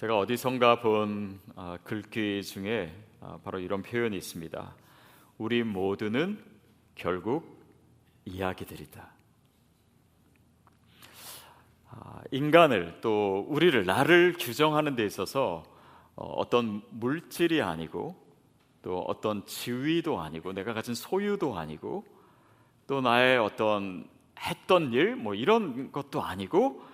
제가 어디선가 본 어, 글귀 중에 어, 바로 이런 표현이 있습니다. 우리 모두는 결국 이야기들이다. 아, 인간을 또 우리를 나를 규정하는 데 있어서 어, 어떤 물질이 아니고 또 어떤 지위도 아니고 내가 가진 소유도 아니고 또 나의 어떤 했던 일 뭐 이런 것도 아니고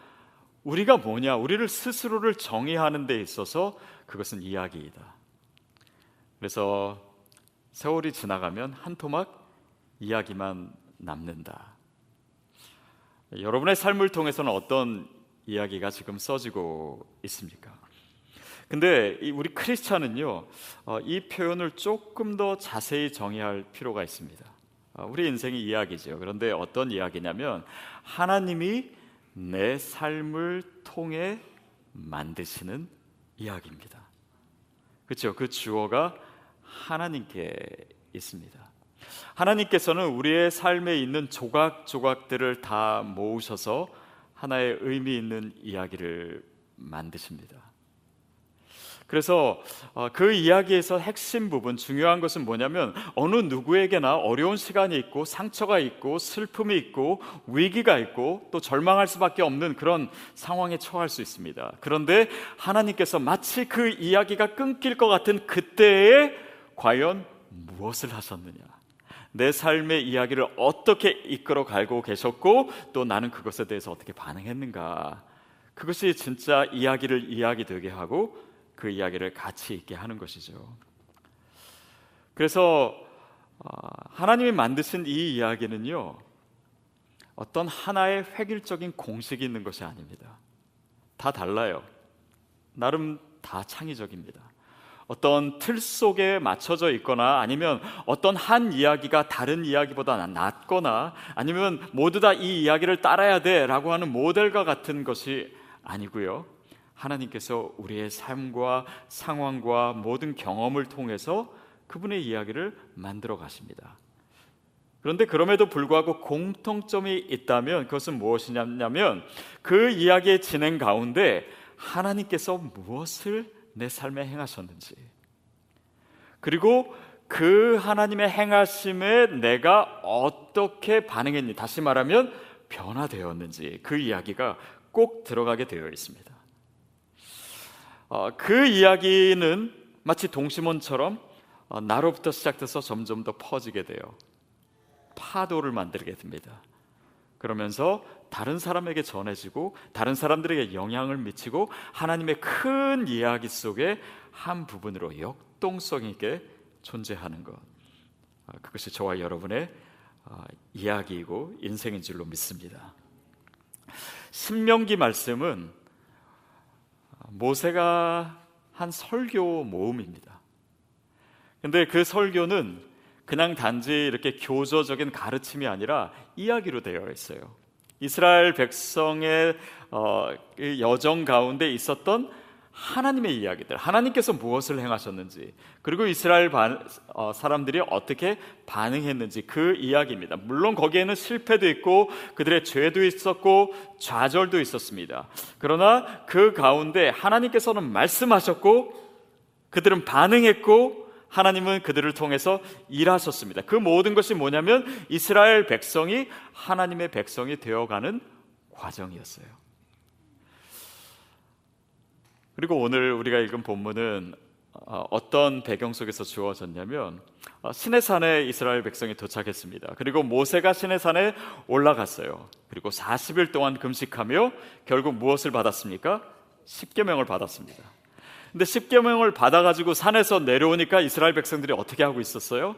우리가 뭐냐? 우리를 스스로를 정의하는 데 있어서 그것은 이야기이다. 그래서 세월이 지나가면 한 토막 이야기만 남는다. 여러분의 삶을 통해서는 어떤 이야기가 지금 써지고 있습니까? 근데 우리 크리스찬은요, 어, 이 표현을 조금 더 자세히 정의할 필요가 있습니다. 어, 우리 인생이 이야기죠. 그런데 어떤 이야기냐면 하나님이 내 삶을 통해 만드시는 이야기입니다. 그렇죠? 그 주어가 하나님께 있습니다. 하나님께서는 우리의 삶에 있는 조각조각들을 다 모으셔서 하나의 의미 있는 이야기를 만드십니다. 그래서 어, 그 이야기에서 핵심 부분 중요한 것은 뭐냐면 어느 누구에게나 어려운 시간이 있고 상처가 있고 슬픔이 있고 위기가 있고 또 절망할 수밖에 없는 그런 상황에 처할 수 있습니다. 그런데 하나님께서 마치 그 이야기가 끊길 것 같은 그때에 과연 무엇을 하셨느냐? 내 삶의 이야기를 어떻게 이끌어 갈고 계셨고 또 나는 그것에 대해서 어떻게 반응했는가? 그것이 진짜 이야기를 이야기 되게 하고 그 이야기를 가치 있게 하는 것이죠. 그래서 어, 하나님이 만드신 이 이야기는요, 어떤 하나의 획일적인 공식이 있는 것이 아닙니다. 다 달라요. 나름 다 창의적입니다. 어떤 틀 속에 맞춰져 있거나 아니면 어떤 한 이야기가 다른 이야기보다 낫거나 아니면 모두 다 이 이야기를 따라야 돼라고 하는 모델과 같은 것이 아니고요. 하나님께서 우리의 삶과 상황과 모든 경험을 통해서 그분의 이야기를 만들어 가십니다. 그런데 그럼에도 불구하고 공통점이 있다면 그것은 무엇이냐면 그 이야기의 진행 가운데 하나님께서 무엇을 내 삶에 행하셨는지 그리고 그 하나님의 행하심에 내가 어떻게 반응했니 다시 말하면 변화되었는지 그 이야기가 꼭 들어가게 되어 있습니다. 어, 그 이야기는 마치 동심원처럼 어, 나로부터 시작돼서 점점 더 퍼지게 돼요. 파도를 만들게 됩니다. 그러면서 다른 사람에게 전해지고 다른 사람들에게 영향을 미치고 하나님의 큰 이야기 속에 한 부분으로 역동성 있게 존재하는 것. 어, 그것이 저와 여러분의 어, 이야기이고 인생인 줄로 믿습니다. 신명기 말씀은 모세가 한 설교 모음입니다. 근데 그 설교는 그냥 단지 이렇게 교조적인 가르침이 아니라 이야기로 되어 있어요. 이스라엘 백성의 어, 여정 가운데 있었던 하나님의 이야기들, 하나님께서 무엇을 행하셨는지, 그리고 이스라엘 반, 어, 사람들이 어떻게 반응했는지 그 이야기입니다. 물론 거기에는 실패도 있고 그들의 죄도 있었고 좌절도 있었습니다. 그러나 그 가운데 하나님께서는 말씀하셨고 그들은 반응했고 하나님은 그들을 통해서 일하셨습니다. 그 모든 것이 뭐냐면 이스라엘 백성이 하나님의 백성이 되어가는 과정이었어요. 그리고 오늘 우리가 읽은 본문은 어, 어떤 배경 속에서 주어졌냐면 어, 시내산에 이스라엘 백성이 도착했습니다. 그리고 모세가 시내산에 올라갔어요. 그리고 40일 동안 금식하며 결국 무엇을 받았습니까? 십계명을 받았습니다. 근데 십계명을 받아 가지고 산에서 내려오니까 이스라엘 백성들이 어떻게 하고 있었어요?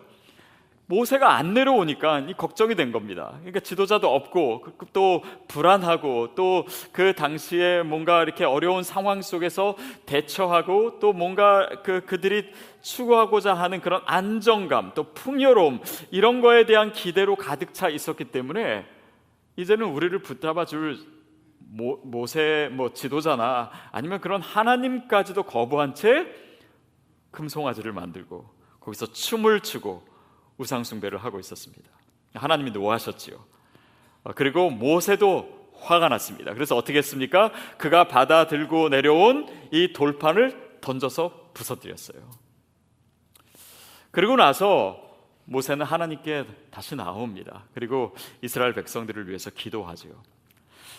모세가 안 내려오니까 이 걱정이 된 겁니다. 그러니까 지도자도 없고 그, 그또 불안하고 또 그 당시에 뭔가 이렇게 어려운 상황 속에서 대처하고 또 뭔가 그 그들이 추구하고자 하는 그런 안정감 또 풍요로움 이런 거에 대한 기대로 가득 차 있었기 때문에 이제는 우리를 붙잡아 줄 모, 모세 뭐 지도자나 아니면 그런 하나님까지도 거부한 채 금송아지를 만들고 거기서 춤을 추고 우상 숭배를 하고 있었습니다. 하나님이 노하셨지요. 어, 그리고 모세도 화가 났습니다. 그래서 어떻게 했습니까? 그가 받아 들고 내려온 이 돌판을 던져서 부서뜨렸어요. 그리고 나서 모세는 하나님께 다시 나옵니다. 그리고 이스라엘 백성들을 위해서 기도하죠.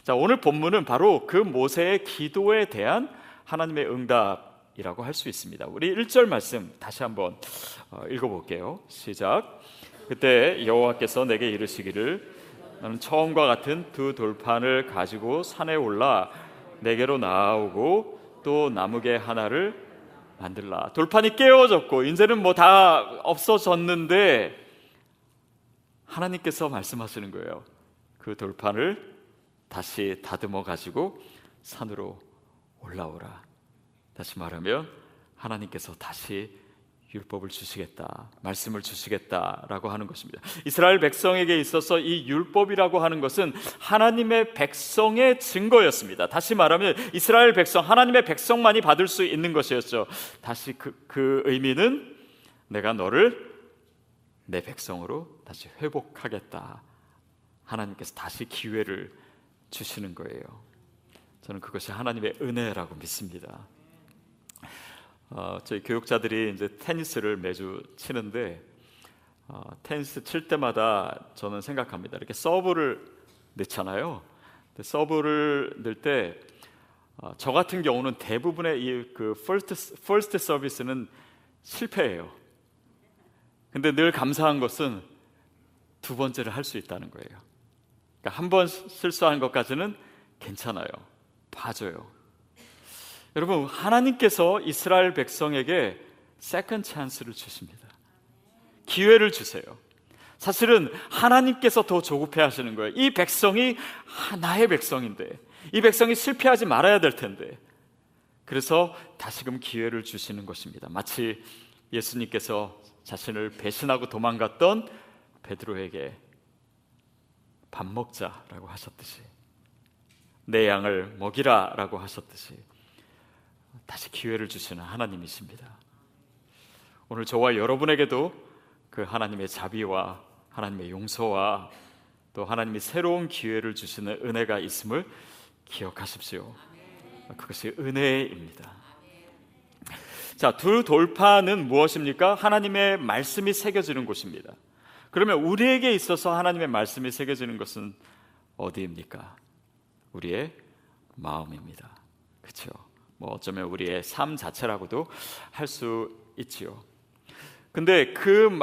자, 오늘 본문은 바로 그 모세의 기도에 대한 하나님의 응답 이라고 할 수 있습니다. 우리 1절 말씀 다시 한번 어, 읽어볼게요. 시작. 그때 여호와께서 내게 이르시기를 나는 처음과 같은 두 돌판을 가지고 산에 올라 내게로 나오고 또 나무개 하나를 만들라. 돌판이 깨어졌고 이제는 뭐다 없어졌는데 하나님께서 말씀하시는 거예요. 그 돌판을 다시 다듬어 가지고 산으로 올라오라. 다시 말하면 하나님께서 다시 율법을 주시겠다, 말씀을 주시겠다라고 하는 것입니다. 이스라엘 백성에게 있어서 이 율법이라고 하는 것은 하나님의 백성의 증거였습니다. 다시 말하면 이스라엘 백성, 하나님의 백성만이 받을 수 있는 것이었죠. 다시 그, 그 의미는 내가 너를 내 백성으로 다시 회복하겠다. 하나님께서 다시 기회를 주시는 거예요. 저는 그것이 하나님의 은혜라고 믿습니다. 어, 저희 교육자들이 이제 테니스를 매주 치는데 어, 테니스 칠 때마다 저는 생각합니다. 이렇게 서브를 넣잖아요. 서브를 넣을 때저 어, 같은 경우는 대부분의 이그 first first 서비스는 실패해요. 근데 늘 감사한 것은 두 번째를 할 수 있다는 거예요. 그러니까 한 번 실수한 것까지는 괜찮아요. 봐줘요. 여러분 하나님께서 이스라엘 백성에게 second 찬스를 주십니다. 기회를 주세요. 사실은 하나님께서 더 조급해 하시는 거예요. 이 백성이 나의 백성인데 이 백성이 실패하지 말아야 될 텐데 그래서 다시금 기회를 주시는 것입니다. 마치 예수님께서 자신을 배신하고 도망갔던 베드로에게 밥 먹자라고 하셨듯이 내 양을 먹이라라고 하셨듯이 다시 기회를 주시는 하나님이십니다. 오늘 저와 여러분에게도 그 하나님의 자비와 하나님의 용서와 또 하나님이 새로운 기회를 주시는 은혜가 있음을 기억하십시오. 그것이 은혜입니다. 자, 두 돌파는 무엇입니까? 하나님의 말씀이 새겨지는 곳입니다. 그러면 우리에게 있어서 하나님의 말씀이 새겨지는 것은 어디입니까? 우리의 마음입니다. 그렇죠? 뭐 어쩌면 우리의 삶 자체라고도 할 수 있지요. 근데 그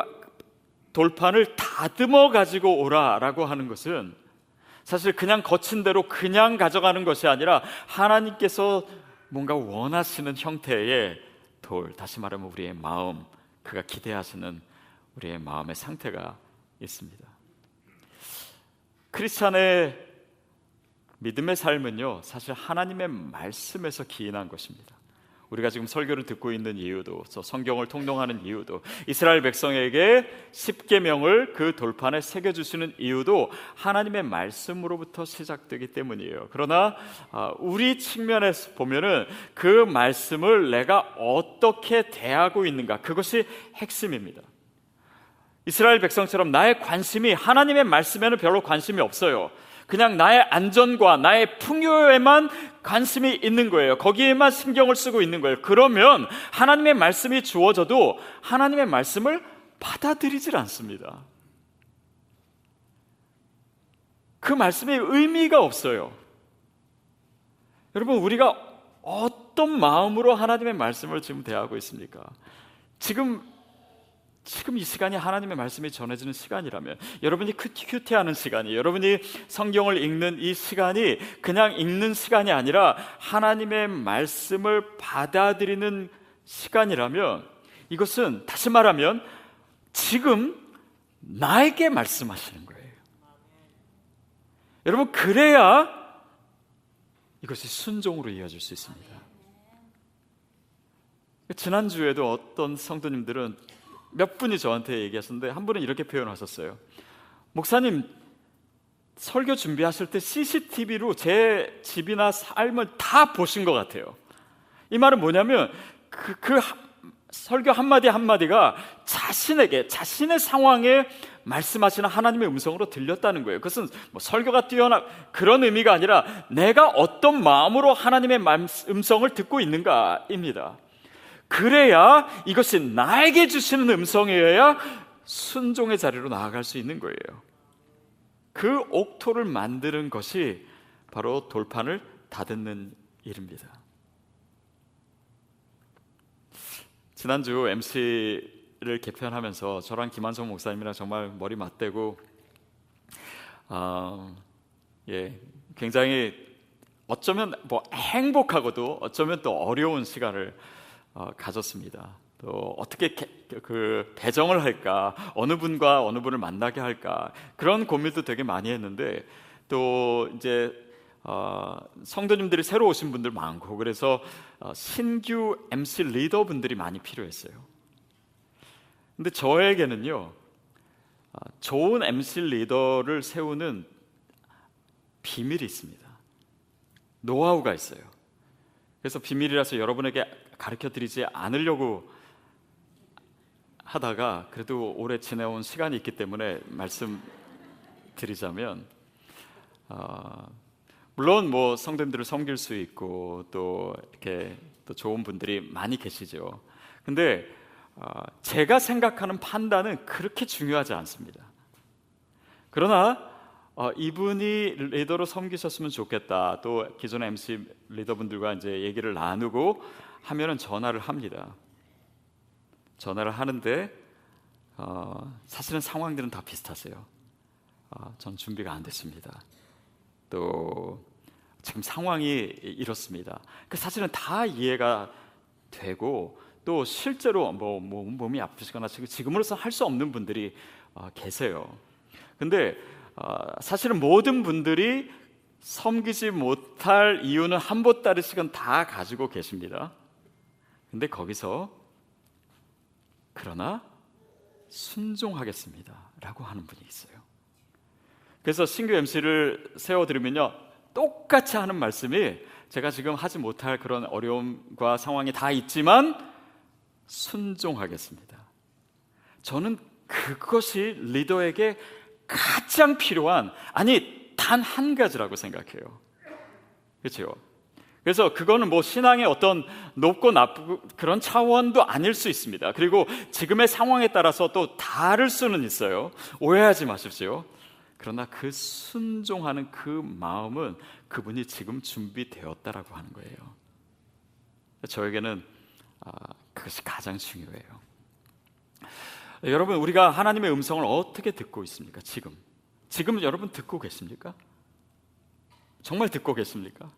돌판을 다듬어 가지고 오라라고 하는 것은 사실 그냥 거친 대로 그냥 가져가는 것이 아니라 하나님께서 뭔가 원하시는 형태의 돌, 다시 말하면 우리의 마음, 그가 기대하시는 우리의 마음의 상태가 있습니다. 크리스찬의 믿음의 삶은요, 사실 하나님의 말씀에서 기인한 것입니다. 우리가 지금 설교를 듣고 있는 이유도, 성경을 통독하는 이유도, 이스라엘 백성에게 십계명을 그 돌판에 새겨 주시는 이유도 하나님의 말씀으로부터 시작되기 때문이에요. 그러나 아, 우리 측면에서 보면은 그 말씀을 내가 어떻게 대하고 있는가 그것이 핵심입니다. 이스라엘 백성처럼 나의 관심이 하나님의 말씀에는 별로 관심이 없어요. 그냥 나의 안전과 나의 풍요에만 관심이 있는 거예요. 거기에만 신경을 쓰고 있는 거예요. 그러면 하나님의 말씀이 주어져도 하나님의 말씀을 받아들이질 않습니다. 그 말씀에 의미가 없어요. 여러분, 우리가 어떤 마음으로 하나님의 말씀을 지금 대하고 있습니까? 지금 지금 이 시간이 하나님의 말씀이 전해지는 시간이라면 여러분이 큐티하는 시간이 여러분이 성경을 읽는 이 시간이 그냥 읽는 시간이 아니라 하나님의 말씀을 받아들이는 시간이라면 이것은 다시 말하면 지금 나에게 말씀하시는 거예요. 여러분 그래야 이것이 순종으로 이어질 수 있습니다. 지난주에도 어떤 성도님들은 몇 분이 저한테 얘기하셨는데 한 분은 이렇게 표현하셨어요. 목사님 설교 준비하실 때 CCTV로 제 집이나 삶을 다 보신 것 같아요. 이 말은 뭐냐면 그, 그 설교 한마디 한마디가 자신에게 자신의 상황에 말씀하시는 하나님의 음성으로 들렸다는 거예요. 그것은 뭐 설교가 뛰어나 그런 의미가 아니라 내가 어떤 마음으로 하나님의 음성을 듣고 있는가입니다. 그래야 이것이 나에게 주시는 음성이어야 순종의 자리로 나아갈 수 있는 거예요. 그 옥토를 만드는 것이 바로 돌판을 다듬는 일입니다. 지난주 MC를 개편하면서 저랑 김한성 목사님이랑 정말 머리 맞대고 어, 예, 굉장히 어쩌면 뭐 행복하고도 어쩌면 또 어려운 시간을 어, 가졌습니다. 또 어떻게 개, 그 배정을 할까 어느 분과 어느 분을 만나게 할까 그런 고민도 되게 많이 했는데 또 이제 어, 성도님들이 새로 오신 분들 많고 그래서 어, 신규 MC 리더 분들이 많이 필요했어요. 근데 저에게는요 어, 좋은 MC 리더를 세우는 비밀이 있습니다. 노하우가 있어요. 그래서 비밀이라서 여러분에게 가르쳐 드리지 않으려고 하다가 그래도 오래 지내온 시간이 있기 때문에 말씀드리자면 어, 물론 뭐 성도님들을 섬길 수 있고 또 이렇게 또 좋은 분들이 많이 계시죠. 근데 어, 제가 생각하는 판단은 그렇게 중요하지 않습니다. 그러나 어, 이분이 리더로 섬기셨으면 좋겠다. 또 기존 MC 리더분들과 이제 얘기를 나누고 하면은 전화를 합니다. 전화를 하는데 어, 사실은 상황들은 다 비슷하세요. 어, 전 준비가 안 됐습니다. 또 지금 상황이 이렇습니다. 그 사실은 다 이해가 되고 또 실제로 뭐, 뭐 몸이 아프시거나 지금으로서 할 수 없는 분들이 어, 계세요. 근데 어, 사실은 모든 분들이 섬기지 못할 이유는 한 보따리씩은 다 가지고 계십니다. 근데 거기서 그러나 순종하겠습니다. 라고 하는 분이 있어요. 그래서 신규 MC를 세워드리면요. 똑같이 하는 말씀이 제가 지금 하지 못할 그런 어려움과 상황이 다 있지만 순종하겠습니다. 저는 그것이 리더에게 가장 필요한, 아니, 단 한 가지라고 생각해요. 그렇죠? 그래서 그거는 뭐 신앙의 어떤 높고 나쁘고 그런 차원도 아닐 수 있습니다. 그리고 지금의 상황에 따라서 또 다를 수는 있어요. 오해하지 마십시오. 그러나 그 순종하는 그 마음은 그분이 지금 준비되었다라고 하는 거예요. 저에게는 아, 그것이 가장 중요해요. 여러분, 우리가 하나님의 음성을 어떻게 듣고 있습니까? 지금. 지금 여러분 듣고 계십니까? 정말 듣고 계십니까?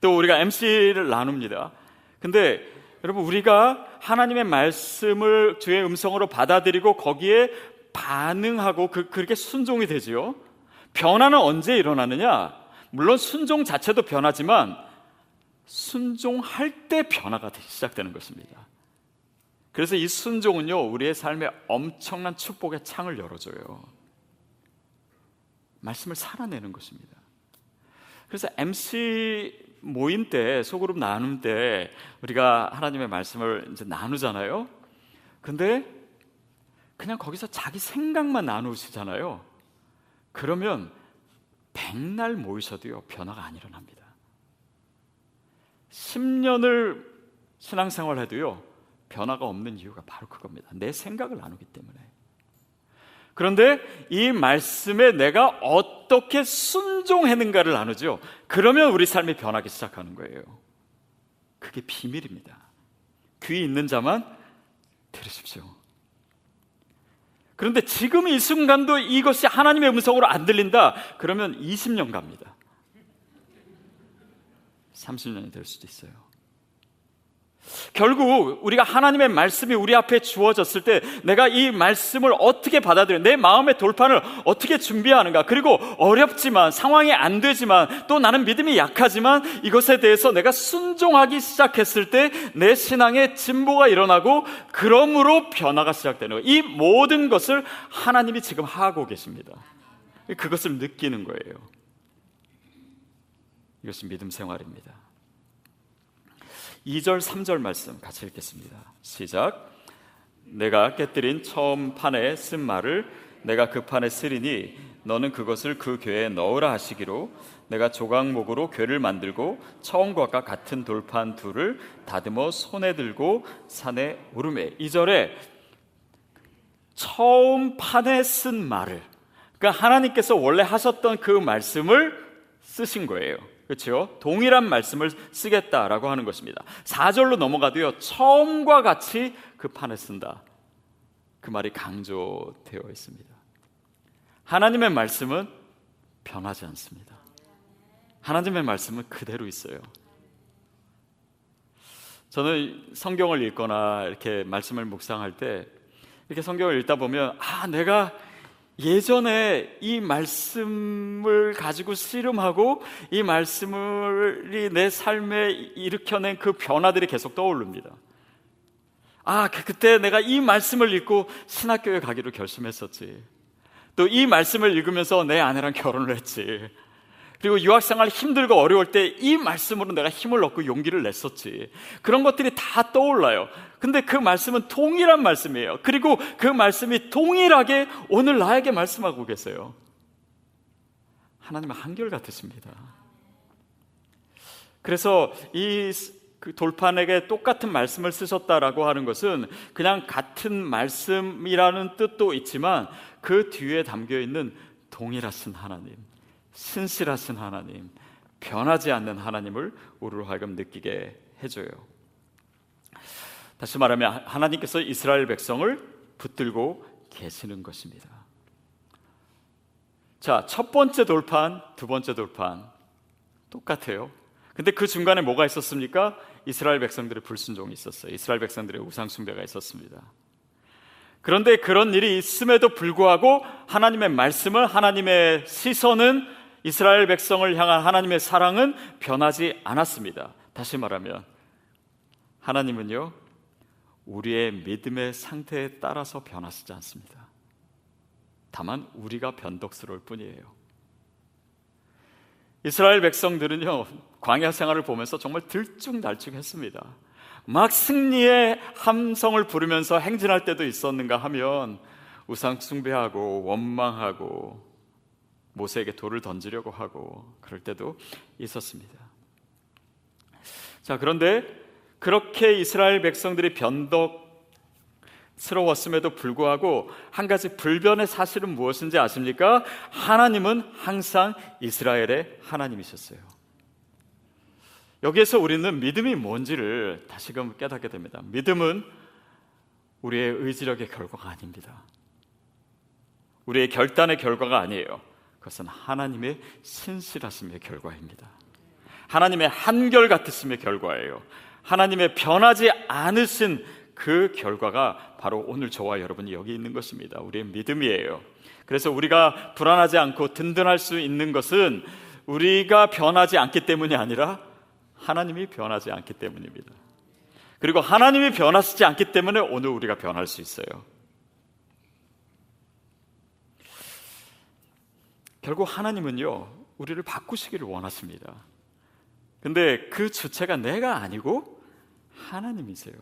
또 우리가 MC를 나눕니다. 근데 여러분 우리가 하나님의 말씀을 주의 음성으로 받아들이고 거기에 반응하고 그, 그렇게 순종이 되지요. 변화는 언제 일어나느냐? 물론 순종 자체도 변하지만 순종할 때 변화가 시작되는 것입니다. 그래서 이 순종은요, 우리의 삶에 엄청난 축복의 창을 열어줘요. 말씀을 살아내는 것입니다. 그래서 MC 모임 때 소그룹 나눔 때 우리가 하나님의 말씀을 이제 나누잖아요. 근데 그냥 거기서 자기 생각만 나누시잖아요. 그러면 백날 모이셔도요 변화가 안 일어납니다. 10년을 신앙생활 해도요 변화가 없는 이유가 바로 그겁니다. 내 생각을 나누기 때문에. 그런데 이 말씀에 내가 어떻게 순종했는가를 나누죠. 그러면 우리 삶이 변하기 시작하는 거예요. 그게 비밀입니다. 귀 있는 자만 들으십시오. 그런데 지금 이 순간도 이것이 하나님의 음성으로 안 들린다. 그러면 20년 갑니다. 30년이 될 수도 있어요. 결국 우리가 하나님의 말씀이 우리 앞에 주어졌을 때 내가 이 말씀을 어떻게 받아들여 내 마음의 돌판을 어떻게 준비하는가 그리고 어렵지만 상황이 안 되지만 또 나는 믿음이 약하지만 이것에 대해서 내가 순종하기 시작했을 때 내 신앙의 진보가 일어나고 그러므로 변화가 시작되는 거예요. 이 모든 것을 하나님이 지금 하고 계십니다. 그것을 느끼는 거예요. 이것이 믿음 생활입니다. 2절, 3절 말씀 같이 읽겠습니다. 시작. 내가 깨뜨린 처음 판에 쓴 말을 내가 그 판에 쓰리니 너는 그것을 그 괴에 넣으라 하시기로 내가 조각목으로 괴를 만들고 처음과 같은 돌판 둘을 다듬어 손에 들고 산에 오르매 이 절에 처음 판에 쓴 말을 그러니까 하나님께서 원래 하셨던 그 말씀을 쓰신 거예요. 그렇죠? 동일한 말씀을 쓰겠다라고 하는 것입니다. 4절로 넘어가도요. 처음과 같이 그 판에 쓴다. 그 말이 강조되어 있습니다. 하나님의 말씀은 변하지 않습니다. 하나님의 말씀은 그대로 있어요. 저는 성경을 읽거나 이렇게 말씀을 묵상할 때 이렇게 성경을 읽다 보면 아, 내가 예전에 이 말씀을 가지고 씨름하고 이 말씀을 내 삶에 일으켜낸 그 변화들이 계속 떠오릅니다. 아, 그, 그때 내가 이 말씀을 읽고 신학교에 가기로 결심했었지. 또 이 말씀을 읽으면서 내 아내랑 결혼을 했지. 그리고 유학생활 힘들고 어려울 때 이 말씀으로 내가 힘을 얻고 용기를 냈었지. 그런 것들이 다 떠올라요. 근데 그 말씀은 동일한 말씀이에요. 그리고 그 말씀이 동일하게 오늘 나에게 말씀하고 계세요. 하나님은 한결같으십니다. 그래서 이 그 돌판에게 똑같은 말씀을 쓰셨다라고 하는 것은 그냥 같은 말씀이라는 뜻도 있지만 그 뒤에 담겨 있는 동일하신 하나님, 신실하신 하나님, 변하지 않는 하나님을 우리로 하여금 느끼게 해줘요. 다시 말하면 하나님께서 이스라엘 백성을 붙들고 계시는 것입니다. 자, 첫 번째 돌판, 두 번째 돌판 똑같아요. 근데 그 중간에 뭐가 있었습니까? 이스라엘 백성들의 불순종이 있었어요. 이스라엘 백성들의 우상 숭배가 있었습니다. 그런데 그런 일이 있음에도 불구하고 하나님의 말씀을 하나님의 시선은 이스라엘 백성을 향한 하나님의 사랑은 변하지 않았습니다. 다시 말하면 하나님은요 우리의 믿음의 상태에 따라서 변하시지 않습니다. 다만 우리가 변덕스러울 뿐이에요. 이스라엘 백성들은요, 광야 생활을 보면서 정말 들쭉날쭉했습니다. 막 승리의 함성을 부르면서 행진할 때도 있었는가 하면 우상 숭배하고 원망하고 모세에게 돌을 던지려고 하고 그럴 때도 있었습니다. 자, 그런데 그렇게 이스라엘 백성들이 변덕스러웠음에도 불구하고 한 가지 불변의 사실은 무엇인지 아십니까? 하나님은 항상 이스라엘의 하나님이셨어요. 여기에서 우리는 믿음이 뭔지를 다시금 깨닫게 됩니다. 믿음은 우리의 의지력의 결과가 아닙니다. 우리의 결단의 결과가 아니에요. 그것은 하나님의 신실하심의 결과입니다. 하나님의 한결같으심의 결과예요. 하나님의 변하지 않으신 그 결과가 바로 오늘 저와 여러분이 여기 있는 것입니다. 우리의 믿음이에요. 그래서 우리가 불안하지 않고 든든할 수 있는 것은 우리가 변하지 않기 때문이 아니라 하나님이 변하지 않기 때문입니다. 그리고 하나님이 변하시지 않기 때문에 오늘 우리가 변할 수 있어요. 결국 하나님은요, 우리를 바꾸시기를 원하십니다. 근데 그 주체가 내가 아니고 하나님이세요.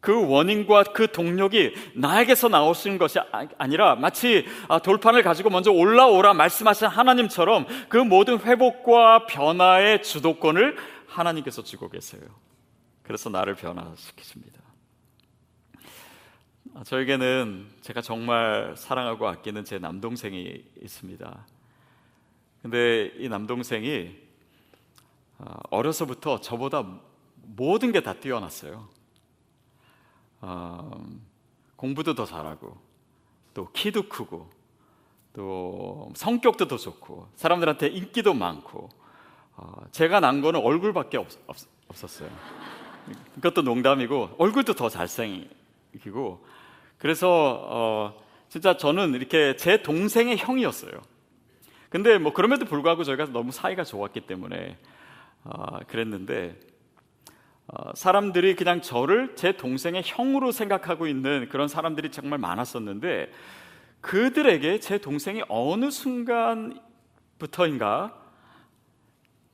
그 원인과 그 동력이 나에게서 나오신 것이 아, 아니라 마치 아, 돌판을 가지고 먼저 올라오라 말씀하신 하나님처럼 그 모든 회복과 변화의 주도권을 하나님께서 주고 계세요. 그래서 나를 변화시키십니다. 아, 저에게는 제가 정말 사랑하고 아끼는 제 남동생이 있습니다. 근데 이 남동생이 어, 어려서부터 저보다 모든 게 다 뛰어났어요. 어, 공부도 더 잘하고, 또 키도 크고, 또 성격도 더 좋고, 사람들한테 인기도 많고, 어, 제가 난 거는 얼굴밖에 없, 없, 없었어요. 그것도 농담이고, 얼굴도 더 잘생기고, 그래서 어, 진짜 저는 이렇게 제 동생의 형이었어요. 근데 뭐 그럼에도 불구하고 저희가 너무 사이가 좋았기 때문에 어, 그랬는데 어, 사람들이 그냥 저를 제 동생의 형으로 생각하고 있는 그런 사람들이 정말 많았었는데 그들에게 제 동생이 어느 순간부터인가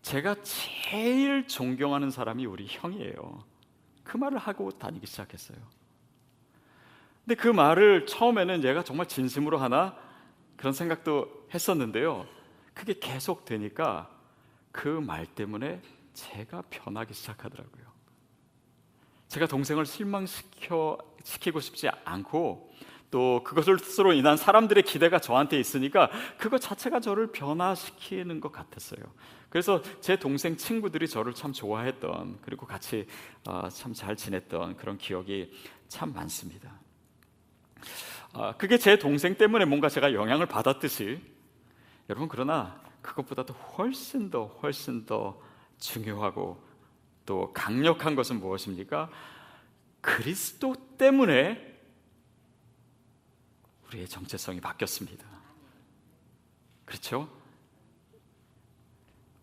제가 제일 존경하는 사람이 우리 형이에요. 그 말을 하고 다니기 시작했어요. 근데 그 말을 처음에는 얘가 정말 진심으로 하나 그런 생각도 했었는데요. 그게 계속 되니까 그 말 때문에 제가 변하기 시작하더라고요. 제가 동생을 실망시켜 시키고 싶지 않고 또 그것으로 인한 사람들의 기대가 저한테 있으니까 그것 자체가 저를 변화시키는 것 같았어요. 그래서 제 동생 친구들이 저를 참 좋아했던 그리고 같이 어, 참잘 지냈던 그런 기억이 참 많습니다. 아, 그게 제 동생 때문에 뭔가 제가 영향을 받았듯이 여러분 그러나 그것보다도 훨씬 더 훨씬 더 중요하고 또 강력한 것은 무엇입니까? 그리스도 때문에 우리의 정체성이 바뀌었습니다. 그렇죠?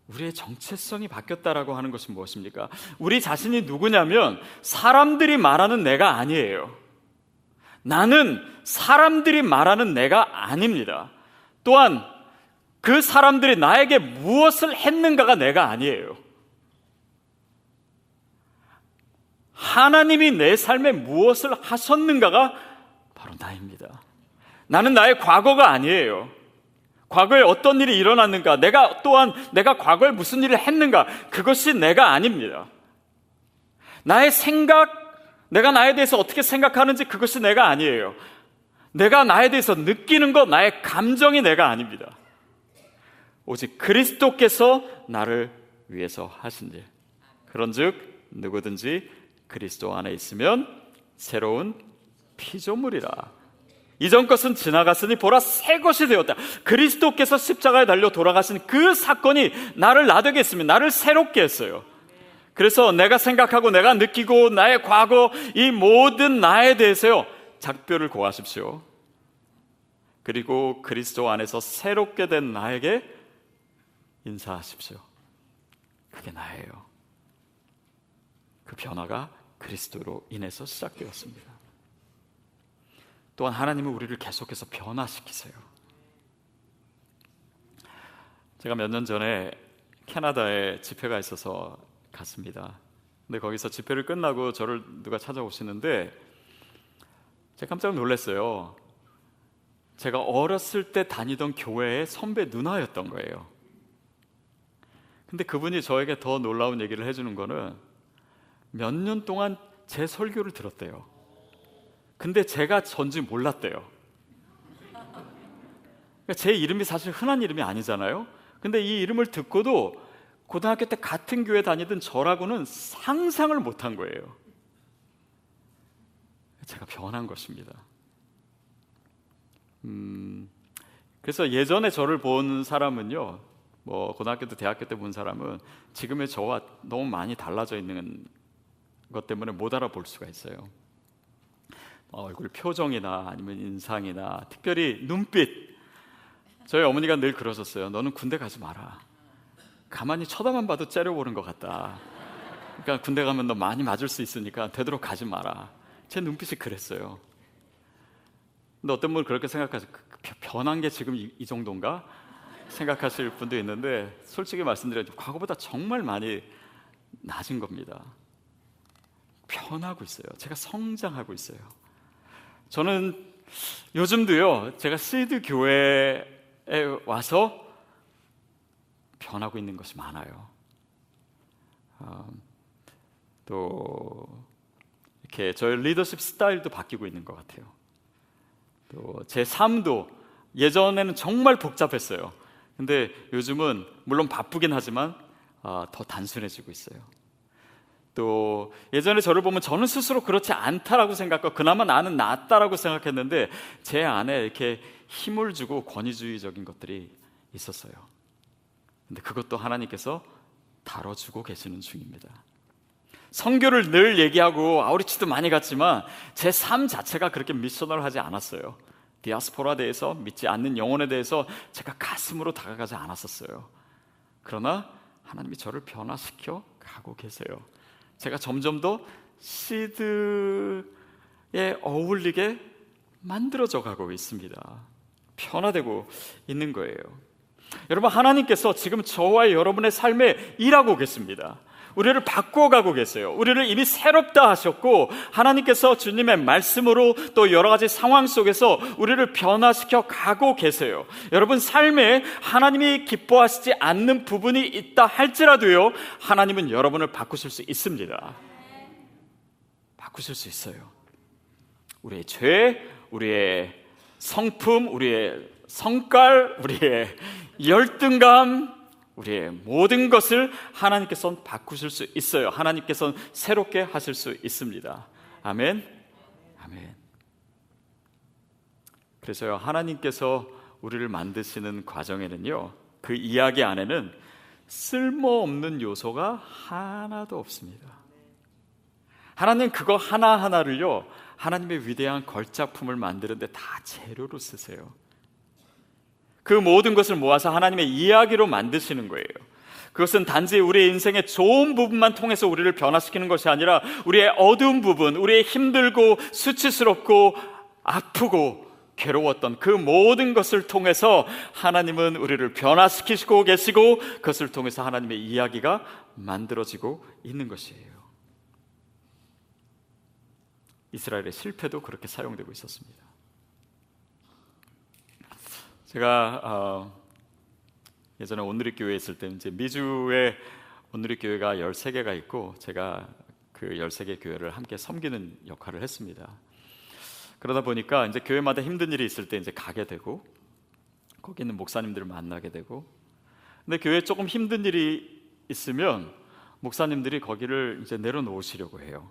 우리의 정체성이 바뀌었다라고 하는 것은 무엇입니까? 우리 자신이 누구냐면 사람들이 말하는 내가 아니에요. 나는 사람들이 말하는 내가 아닙니다. 또한 그 사람들이 나에게 무엇을 했는가가 내가 아니에요. 하나님이 내 삶에 무엇을 하셨는가가 바로 나입니다. 나는 나의 과거가 아니에요. 과거에 어떤 일이 일어났는가, 내가 또한 내가 과거에 무슨 일을 했는가, 그것이 내가 아닙니다. 나의 생각, 내가 나에 대해서 어떻게 생각하는지 그것이 내가 아니에요. 내가 나에 대해서 느끼는 것, 나의 감정이 내가 아닙니다. 오직 그리스도께서 나를 위해서 하신 일. 그런즉 누구든지 그리스도 안에 있으면 새로운 피조물이라. 이전 것은 지나갔으니 보라 새 것이 되었다. 그리스도께서 십자가에 달려 돌아가신 그 사건이 나를 나되게 했습니다. 나를 새롭게 했어요. 그래서 내가 생각하고 내가 느끼고 나의 과거 이 모든 나에 대해서요. 작별을 고하십시오. 그리고 그리스도 안에서 새롭게 된 나에게 인사하십시오. 그게 나예요. 그 변화가 그리스도로 인해서 시작되었습니다. 또한 하나님은 우리를 계속해서 변화시키세요. 제가 몇 년 전에 캐나다에 집회가 있어서 갔습니다. 근데 거기서 집회를 끝나고 저를 누가 찾아오시는데 제가 깜짝 놀랐어요. 제가 어렸을 때 다니던 교회의 선배 누나였던 거예요. 근데 그분이 저에게 더 놀라운 얘기를 해주는 거는 몇 년 동안 제 설교를 들었대요. 근데 제가 전지 몰랐대요. 그러니까 제 이름이 사실 흔한 이름이 아니잖아요. 근데 이 이름을 듣고도 고등학교 때 같은 교회 다니던 저라고는 상상을 못한 거예요. 제가 변한 것입니다. 음, 그래서 예전에 저를 본 사람은요, 뭐 고등학교 때 대학교 때 본 사람은 지금의 저와 너무 많이 달라져 있는 것 때문에 못 알아볼 수가 있어요. 어, 얼굴 표정이나 아니면 인상이나 특별히 눈빛. 저희 어머니가 늘 그러셨어요. 너는 군대 가지 마라. 가만히 쳐다만 봐도 째려보는 것 같다. 그러니까 군대 가면 너 많이 맞을 수 있으니까 되도록 가지 마라. 제 눈빛이 그랬어요. 근데 어떤 분은 그렇게 생각하죠. 그, 그 변한 게 지금 이, 이 정도인가? 생각하실 분도 있는데 솔직히 말씀드려도 과거보다 정말 많이 낮은 겁니다. 변하고 있어요. 제가 성장하고 있어요. 저는 요즘도요, 제가 시드 교회에 와서 변하고 있는 것이 많아요. 어, 또 이렇게 저의 리더십 스타일도 바뀌고 있는 것 같아요. 또 제 삶도 예전에는 정말 복잡했어요. 근데 요즘은 물론 바쁘긴 하지만 어, 더 단순해지고 있어요. 또 예전에 저를 보면 저는 스스로 그렇지 않다라고 생각하고 그나마 나는 낫다라고 생각했는데 제 안에 이렇게 힘을 주고 권위주의적인 것들이 있었어요. 근데 그것도 하나님께서 다뤄주고 계시는 중입니다. 성교를 늘 얘기하고 아우리치도 많이 갔지만 제 삶 자체가 그렇게 미셔널 하지 않았어요. 디아스포라에 대해서 믿지 않는 영혼에 대해서 제가 가슴으로 다가가지 않았었어요. 그러나 하나님이 저를 변화시켜 가고 계세요. 제가 점점 더 시드에 어울리게 만들어져 가고 있습니다. 변화되고 있는 거예요. 여러분, 하나님께서 지금 저와 여러분의 삶에 일하고 계십니다. 우리를 바꿔가고 계세요. 우리를 이미 새롭다 하셨고 하나님께서 주님의 말씀으로 또 여러 가지 상황 속에서 우리를 변화시켜 가고 계세요. 여러분 삶에 하나님이 기뻐하시지 않는 부분이 있다 할지라도요. 하나님은 여러분을 바꾸실 수 있습니다. 바꾸실 수 있어요. 우리의 죄, 우리의 성품, 우리의 성깔, 우리의 열등감, 우리의 모든 것을 하나님께서는 바꾸실 수 있어요. 하나님께서는 새롭게 하실 수 있습니다. 아멘. 아멘. 그래서요, 하나님께서 우리를 만드시는 과정에는요, 그 이야기 안에는 쓸모없는 요소가 하나도 없습니다. 하나님 그거 하나하나를요, 하나님의 위대한 걸작품을 만드는데 다 재료로 쓰세요. 그 모든 것을 모아서 하나님의 이야기로 만드시는 거예요. 그것은 단지 우리의 인생의 좋은 부분만 통해서 우리를 변화시키는 것이 아니라 우리의 어두운 부분, 우리의 힘들고 수치스럽고 아프고 괴로웠던 그 모든 것을 통해서 하나님은 우리를 변화시키시고 계시고 그것을 통해서 하나님의 이야기가 만들어지고 있는 것이에요. 이스라엘의 실패도 그렇게 사용되고 있었습니다. 제가 어, 예전에 온누리 교회에 있을 때 이제 미주에 온누리 교회가 13개가 있고 제가 그 13개 교회를 함께 섬기는 역할을 했습니다. 그러다 보니까 이제 교회마다 힘든 일이 있을 때 이제 가게 되고 거기 있는 목사님들을 만나게 되고 근데 교회에 조금 힘든 일이 있으면 목사님들이 거기를 이제 내려놓으시려고 해요.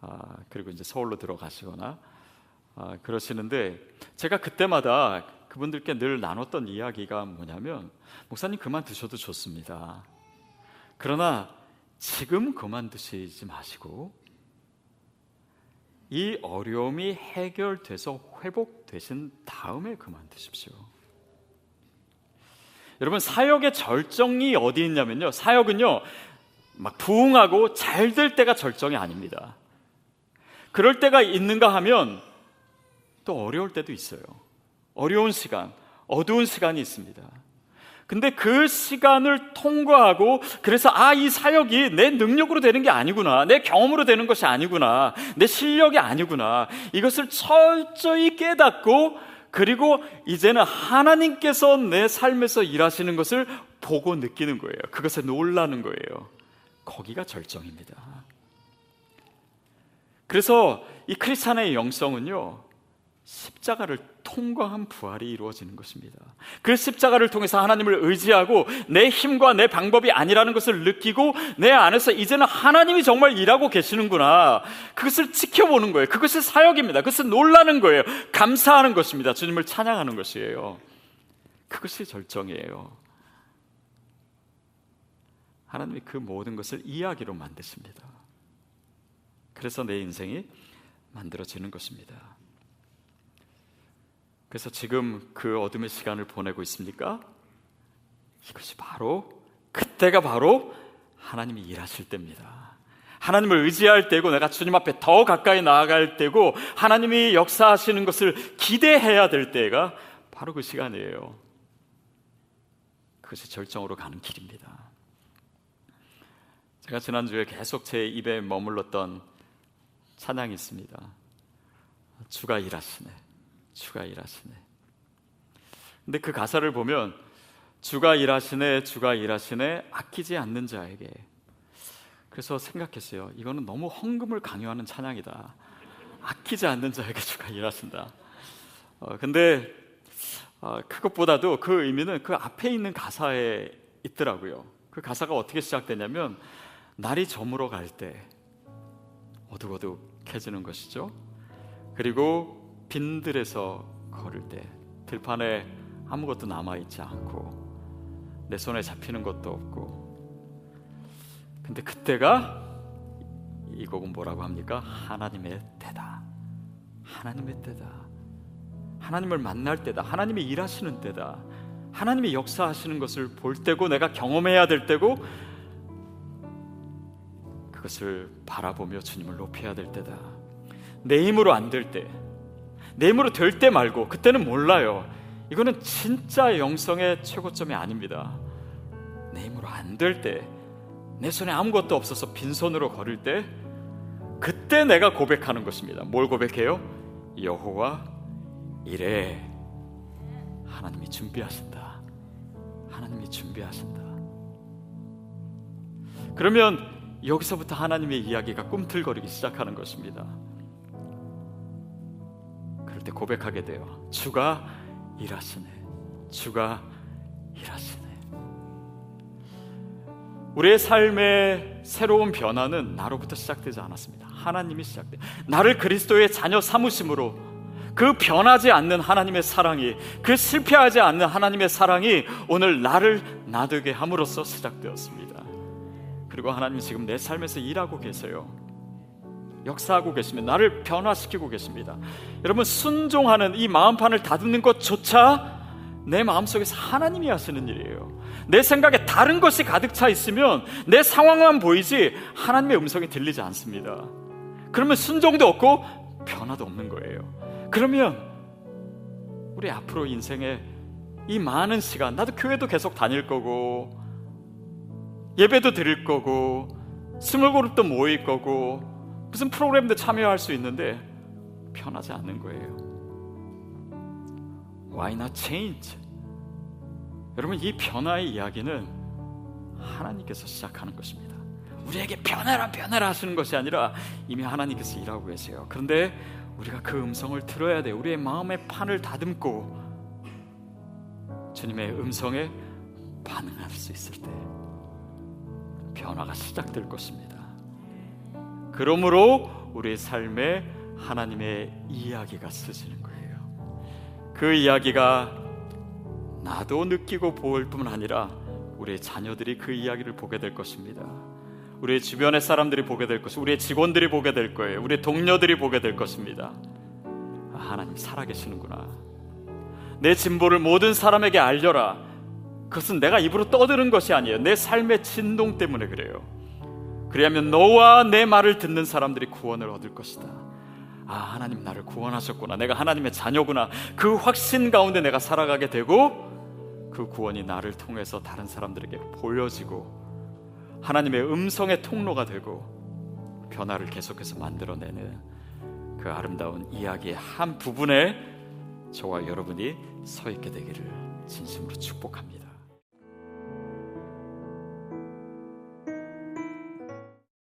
아, 그리고 이제 서울로 들어가시거나 아, 그러시는데 제가 그때마다 그분들께 늘 나눴던 이야기가 뭐냐면 목사님 그만두셔도 좋습니다. 그러나 지금 그만두시지 마시고 이 어려움이 해결돼서 회복되신 다음에 그만두십시오. 여러분 사역의 절정이 어디 있냐면요. 사역은요. 막 부흥하고 잘 될 때가 절정이 아닙니다. 그럴 때가 있는가 하면 또 어려울 때도 있어요. 어려운 시간, 어두운 시간이 있습니다. 근데 그 시간을 통과하고 그래서 아, 이 사역이 내 능력으로 되는 게 아니구나. 내 경험으로 되는 것이 아니구나. 내 실력이 아니구나. 이것을 철저히 깨닫고 그리고 이제는 하나님께서 내 삶에서 일하시는 것을 보고 느끼는 거예요. 그것에 놀라는 거예요. 거기가 절정입니다. 그래서 이 크리스찬의 영성은요, 십자가를 통과한 부활이 이루어지는 것입니다. 그 십자가를 통해서 하나님을 의지하고 내 힘과 내 방법이 아니라는 것을 느끼고 내 안에서 이제는 하나님이 정말 일하고 계시는구나. 그것을 지켜보는 거예요. 그것이 사역입니다. 그것을 놀라는 거예요. 감사하는 것입니다. 주님을 찬양하는 것이에요. 그것이 절정이에요. 하나님이 그 모든 것을 이야기로 만드십니다. 그래서 내 인생이 만들어지는 것입니다. 그래서 지금 그 어둠의 시간을 보내고 있습니까? 이것이 바로 그때가 바로 하나님이 일하실 때입니다. 하나님을 의지할 때고 내가 주님 앞에 더 가까이 나아갈 때고 하나님이 역사하시는 것을 기대해야 될 때가 바로 그 시간이에요. 그것이 절정으로 가는 길입니다. 제가 지난주에 계속 제 입에 머물렀던 찬양이 있습니다. 주가 일하시네. 주가 일하시네. 근데 그 가사를 보면 주가 일하시네, 주가 일하시네, 아끼지 않는 자에게. 그래서 생각했어요. 이거는 너무 헌금을 강요하는 찬양이다. 아끼지 않는 자에게 주가 일하신다. 어, 근데 어, 그것보다도 그 의미는 그 앞에 있는 가사에 있더라고요. 그 가사가 어떻게 시작되냐면 날이 저물어 갈 때 어둑어둑해지는 것이죠. 그리고 빈들에서 걸을 때 들판에 아무것도 남아 있지 않고 내 손에 잡히는 것도 없고 근데 그때가 이 곡은 뭐라고 합니까? 하나님의 때다. 하나님의 때다. 하나님을 만날 때다. 하나님이 일하시는 때다. 하나님이 역사하시는 것을 볼 때고 내가 경험해야 될 때고 그것을 바라보며 주님을 높여야 될 때다. 내 힘으로 안 될 때, 내 힘으로 될 때 말고 그때는 몰라요. 이거는 진짜 영성의 최고점이 아닙니다. 내 힘으로 안 될 때, 내 손에 아무것도 없어서 빈손으로 걸을 때 그때 내가 고백하는 것입니다. 뭘 고백해요? 여호와 이래 하나님이 준비하신다. 하나님이 준비하신다. 그러면 여기서부터 하나님의 이야기가 꿈틀거리기 시작하는 것입니다. 그럴 때 고백하게 돼요. 주가 일하시네. 주가 일하시네. 우리의 삶의 새로운 변화는 나로부터 시작되지 않았습니다. 하나님이 시작돼. 나를 그리스도의 자녀 삼으심으로 그 변하지 않는 하나님의 사랑이 그 실패하지 않는 하나님의 사랑이 오늘 나를 나되게 함으로써 시작되었습니다. 그리고 하나님 지금 내 삶에서 일하고 계세요. 역사하고 계시면 나를 변화시키고 계십니다. 여러분 순종하는 이 마음판을 다듬는 것조차 내 마음속에서 하나님이 하시는 일이에요. 내 생각에 다른 것이 가득 차 있으면 내 상황만 보이지 하나님의 음성이 들리지 않습니다. 그러면 순종도 없고 변화도 없는 거예요. 그러면 우리 앞으로 인생에 이 많은 시간 나도 교회도 계속 다닐 거고 예배도 드릴 거고 small 그룹도 모일 거고 무슨 프로그램도 참여할 수 있는데 변하지 않는 거예요. Why not change? 여러분 이 변화의 이야기는 하나님께서 시작하는 것입니다. 우리에게 변해라 변해라 하시는 것이 아니라 이미 하나님께서 일하고 계세요. 그런데 우리가 그 음성을 들어야 돼. 우리의 마음의 판을 다듬고 주님의 음성에 반응할 수 있을 때 변화가 시작될 것입니다. 그러므로 우리 삶에 하나님의 이야기가 쓰시는 거예요. 그 이야기가 나도 느끼고 볼뿐 아니라 우리의 자녀들이 그 이야기를 보게 될 것입니다. 우리 주변의 사람들이 보게 될 것이 우리의 직원들이 보게 될 거예요. 우리 동료들이 보게 될 것입니다. 아, 하나님 살아계시는구나. 내 진보를 모든 사람에게 알려라. 그것은 내가 입으로 떠드는 것이 아니에요. 내 삶의 진동 때문에 그래요. 그리하면 너와 내 말을 듣는 사람들이 구원을 얻을 것이다. 아, 하나님 나를 구원하셨구나. 내가 하나님의 자녀구나. 그 확신 가운데 내가 살아가게 되고 그 구원이 나를 통해서 다른 사람들에게 보여지고 하나님의 음성의 통로가 되고 변화를 계속해서 만들어내는 그 아름다운 이야기의 한 부분에 저와 여러분이 서 있게 되기를 진심으로 축복합니다.